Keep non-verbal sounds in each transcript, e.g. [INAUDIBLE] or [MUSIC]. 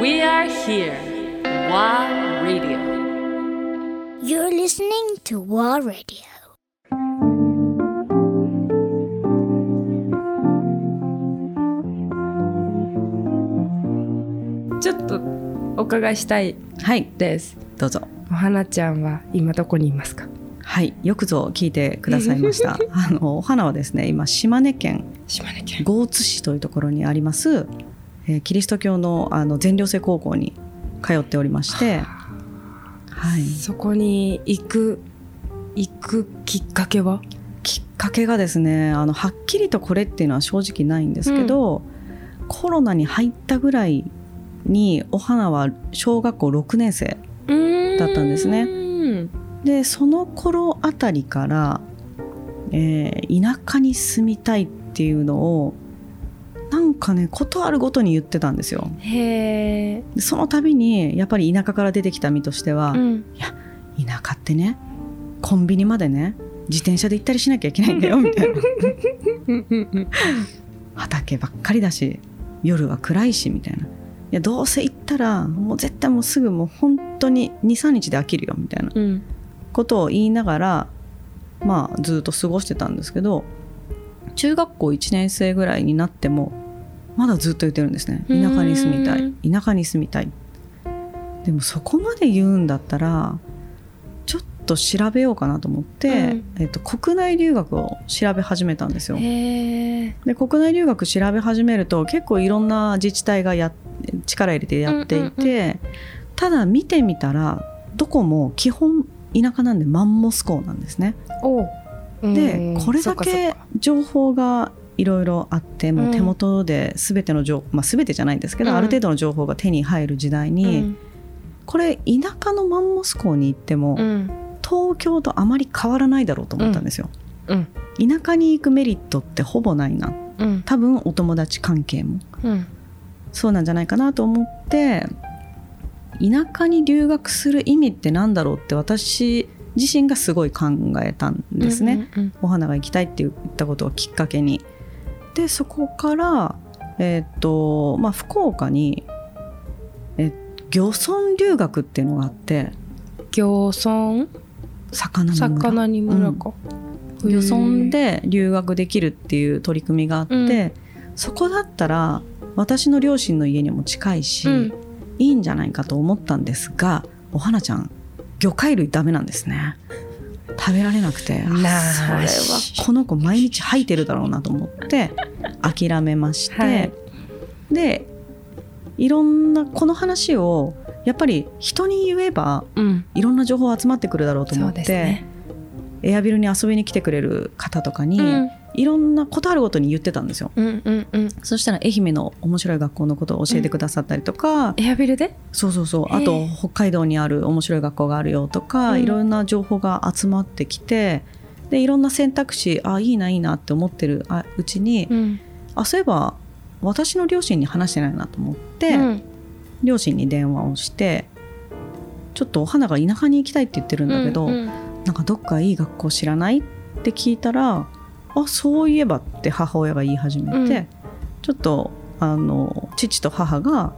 We are here. WA Radio. You're listening to War Radio. ちょっとお伺いしたいはいです。どうぞお花ちゃんは今どこにいますか？はいよくぞ聞いてくださいました [LAUGHS] あのお花はですね今島根県島根県。江津市というところにあります、えーキリスト教のあの全寮制高校に通っておりましてはい。そこに行く行くきっかけは？きっかけがですねあのはっきりとこれっていうのは正直ないんですけど、コロナに入ったぐらいにお花は小学校6年生だったんですね。ね。でその頃あたりから、えー田舎に住みたいっていうのをなんかねことあるごとに言ってたんですよ。へその度にやっぱり田舎から出てきた身としては、うん。田舎ってねコンビニまでね自転車で行ったりしなきゃいけないんだよみたいな。[LAUGHS] 畑ばっかりだし夜は暗いしみたいな。いやどうせ行ったらもう絶対もうすぐもう本当に23日で飽きるよみたいな。うん。ことを言いながらまあずっと過ごしてたんですけど中学校1年生ぐらいになってもまだずっと言ってるんですね。田舎に住みたい。田舎に住みたい。でもそこまで言うんだったらちょっと調べようかなと思って、うん。えっと、国内留学を調べ始めたんですよ。で国内留学調べ始めると結構いろんな自治体がや力入れてやっていて、うんただ見てみたらどこも基本田舎なんでマンモス校なんですね。でこれだけか。情報がいろいろあってもう手元で全ての情報、まあ、全てじゃないんですけど、うんある程度の情報が手に入る時代に、うんこれ田舎のマンモス校に行っても、うん。東京とあまり変わらないだろうと思ったんですよ。うん。田舎に行くメリットってほぼないなうん。多分お友達関係もうん。そうなんじゃないかなと思って田舎に留学する意味ってなんだろうって私自身がすごい考えたんですね。うん。お花が行きたいって言ったことをきっかけにでそこからえーっとまあ福岡にえ漁村留学っていうのがあって漁村？魚の村。魚に村か。漁村で留学できるっていう取り組みがあって、うん。そこだったら私の両親の家にも近いし、うん。いいんじゃないかと思ったんですがお花ちゃん魚介類ダメなんですね食べられなくてそれはこの子毎日吐いてるだろうなと思って [LAUGHS] 諦めまして、はいでいろんなこの話をやっぱり人に言えばうん。いろんな情報集まってくるだろうと思って、ね。エアビルに遊びに来てくれる方とかに、うんいろんなことあるごとに言ってたんですよ。うんうんうん。そしたら愛媛の面白い学校のことを教えてくださったりとか、エアビルで？そうそうそう。あへとえ北海道にある面白い学校があるよとか、うん。いろんな情報が集まってきてでいろんな選択肢あいいないいなって思ってるあうちに、うん。あそういえば私の両親に話してないなと思って、うん。両親に電話をしてちょっとお花が田舎に行きたいって言ってるんだけど、うんうん。なんかどっかいい学校知らない？って聞いたらあそういえばって母親が言い始めて、うん。ちょっとあの父と母が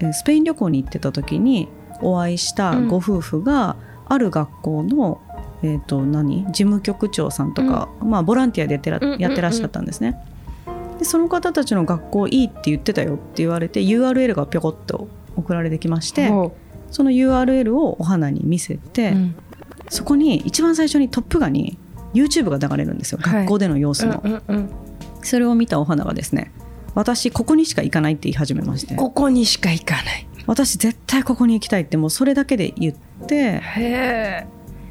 えースペイン旅行に行ってた時にお会いしたご夫婦がある学校の、えー、と何？事務局長さんとか、まあ、ボランティアでやってら,、うんうんうん。やってらっしゃったんですね。でその方たちの学校いいって言ってたよって言われて URL がぴょこっと送られてきましてほその URL をお花に見せて、ううん。そこに一番最初に「トップガン」に YouTube が流れるんですよ、はい学校での様子の、うんうんうんそれを見たお花がですね私ここにしか行かないって言い始めましてここにしか行かない。私絶対ここに行きたいってもうそれだけで言って。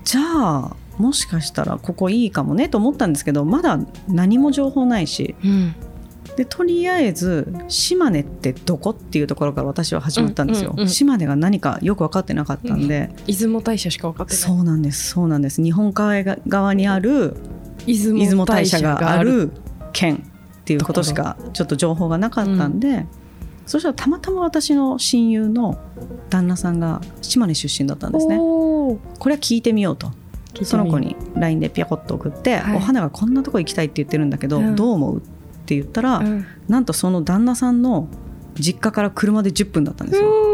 じゃあもしかしたらここいいかもねと思ったんですけどまだ何も情報ないしうん。でとりあえず島根ってどこっていうところから私は始まったんですよ、うんうんうん。島根が何かよく分かってなかったんで、出雲大社しか分かってない。そうなんです。そうなんです。日本海側にある出雲大社がある。る県っていうことしかちょっと情報がなかったんで、そしたらたまたま私の親友の旦那さんが島根出身だったんですね。これは聞いてみようと。その子に LINE でピョコッと送って、はい。お花がこんなとこ行きたいって言ってるんだけど、うん。どう思う？って言ったら、うん。なんとその旦那さんの実家から車で10分だったんですよ。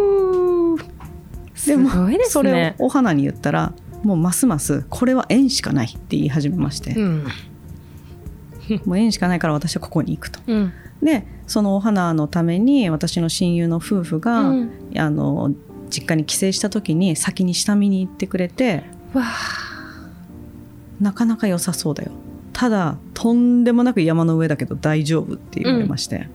ですそれをね。お花に言ったらもうますますこれは縁しかないって言い始めまして、うん。もう縁しかないから私はここに行くと。うん。でそのお花のために私の親友の夫婦が、うん。あの実家に帰省した時に先に下見に行ってくれてわなかなか良さそうだよただとんでもなく山の上だけど大丈夫って言われまして、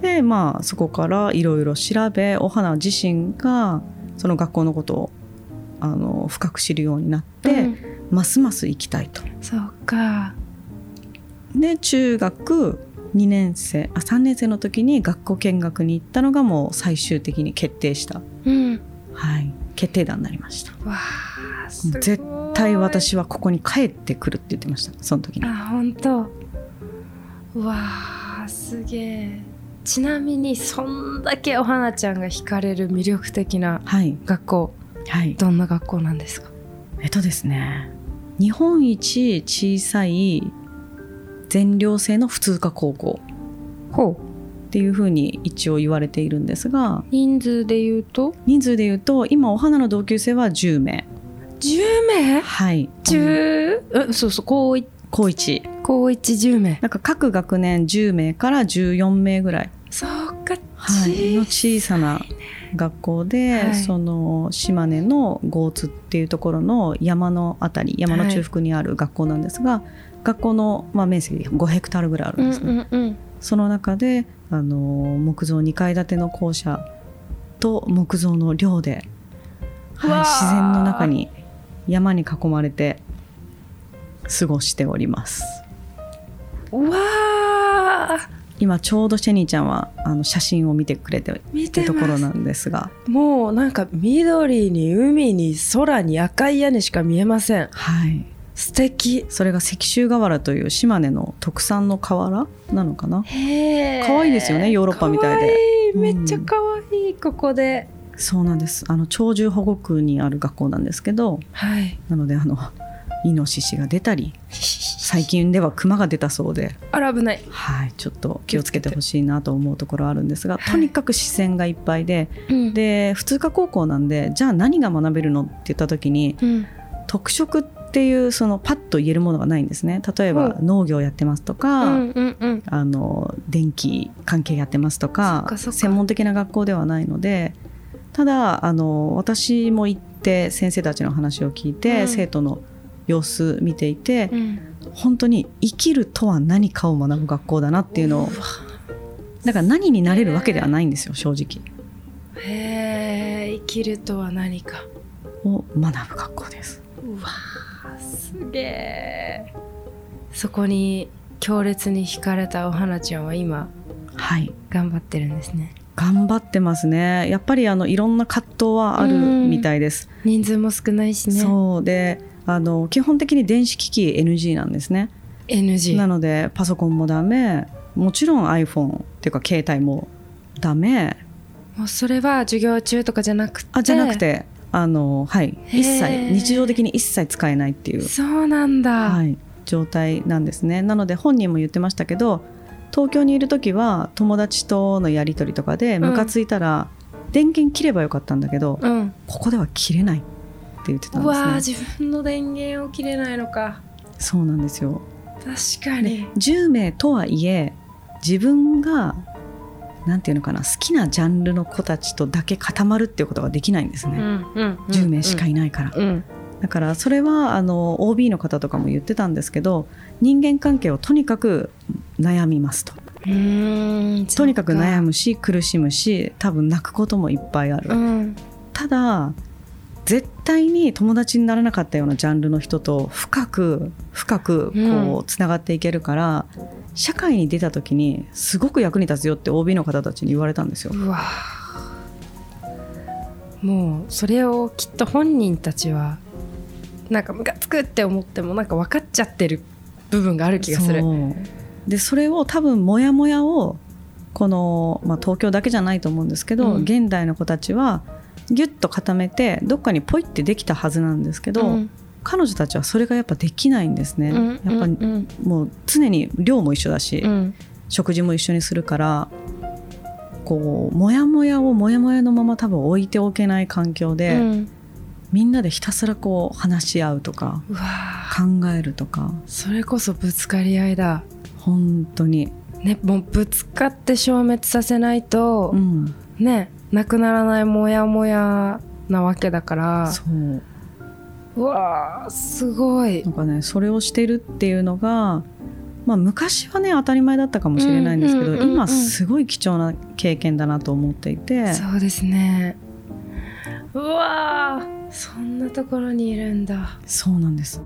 でまあそこからいろいろ調べお花自身がその学校のことをあの深く知るようになって、うんますます行きたいと。そうか。で中学2年生あ3年生の時に学校見学に行ったのがもう最終的に決定した、うん。はい、決定打になりました。わ絶対私はここに帰ってくるって言ってました。その時に。あ、本当。わあ、すげえ。ちなみにそんだけお花ちゃんが惹かれる魅力的なはい。学校はい。どんな学校なんですか？えっとですね日本一小さい全寮制の普通科高校。ほっていうふうに一応言われているんですが。人数で言うと？人数で言うと今お花の同級生は10名10名？はい。10うんそうそう高一高一。高一10名。なんか各学年10名から14名ぐらい、そうかはい、の小小さな学校で、はい。その島根の江津っていうところの山のあたり山の中腹にある学校なんですが、学校の、まあ、面積5ヘクタールぐらいあるうんんですね、うんうんその中であの木造2階建ての校舎と木造の寮で、はい、自然の中に山に囲まれて過ごしております。うわあ今ちょうどシェニーちゃんはあの写真を見てくれてるところなんですが。もうなんか緑に海に空に赤い屋根しか見えません。はい。素敵。それが石州瓦という島根の特産の瓦なのかな？へえ可愛いですよねヨーロッパみたいで。めっちゃ可愛いここでそうなんです。あの鳥獣保護区にある学校なんですけどはい。なのであのイノシシが出たり最近ではクマが出たそうで、あら危ないはい、ちょっと気をつけてほしいなと思うところはあるんですが、はいとにかく視線がいっぱいでうんで普通科高校なんでじゃあ何が学べるのって言った時にうん特色っていうそのパッと言えるものがないんですね例えばほ農業やってますとうか、んうんうんあの電気関係やってますとか専門的な学校ではないのでただあの私も行って先生たちの話を聞いて、うん。生徒の様子見ていて、うん。本当に生きるとは何かを学ぶ学校だなっていうのをだから何になれるわけではないんですよ正直。へえ生きるとは何か。を学ぶ学校です。うわーすげえそこに強烈に惹かれたお花ちゃんは今はい。頑張ってるんですね頑張ってますね。やっぱりあのいろんな葛藤はあるみたいです、人数も少ないしね。そうであの基本的に電子機器 NG なんですね。NG なのでパソコンもダメ。もちろん iPhone っていうか携帯もダメ。もうそれは授業中とかじゃなくて。あじゃなくてあのはい。一切。日常的に一切使えないっていう、そうなんだ、はい、状態なんですね。なので本人も言ってましたけど東京にいる時は友達とのやり取りとかでムカついたら、電源切ればよかったんだけど、うん。ここでは切れないって言ってたんですね。自分の電源を切れないのか。そうなんですよ。確かに。10名とはいえ自分がなんていうのかな好きなジャンルの子たちとだけ固まるっていうことができないんですね、うんうん10名しかいいないから、うんだからそれはあの OB の方とかも言ってたんですけど人間関係をとにかく悩みますと。とにかく悩むむし苦しむし多分泣くこともいっぱいある、うん。ただ絶対に友達にならなかったようなジャンルの人と深く深くこうつながっていけるから、社会に出た時にすごく役に立つよって OB の方たちに言われたんですよ。うわー。もうそれをきっと本人たちはなんかムカつくって思ってもなんか分かっちゃってる部分がある気がする。でそれを多分モヤモヤをこの、まあ、東京だけじゃないと思うんですけど、うん。現代の子たちはギュッと固めてどっかにポイってできたはずなんですけど、うん。彼女たちはそれがやっぱできないんですね。うん。やっぱうん。もう常に量も一緒だし、うん。食事も一緒にするからこうモヤモヤをモヤモヤのまま多分置いておけない環境で、うんみんなでひたすらこう話し合うとか考えるとか。それこそぶつかり合いだ。本当に、ねもうぶつかって消滅させないと、うん、ねなくならないモヤモヤなわけだから。そう。うわーすごい。なんかねそれをしてるっていうのが、まあ、昔はね当たり前だったかもしれないんですけど、うんうんうんうん。今すごい貴重な経験だなと思っていて。そうですね。うわーそんなところにいるんだ。そうなんです。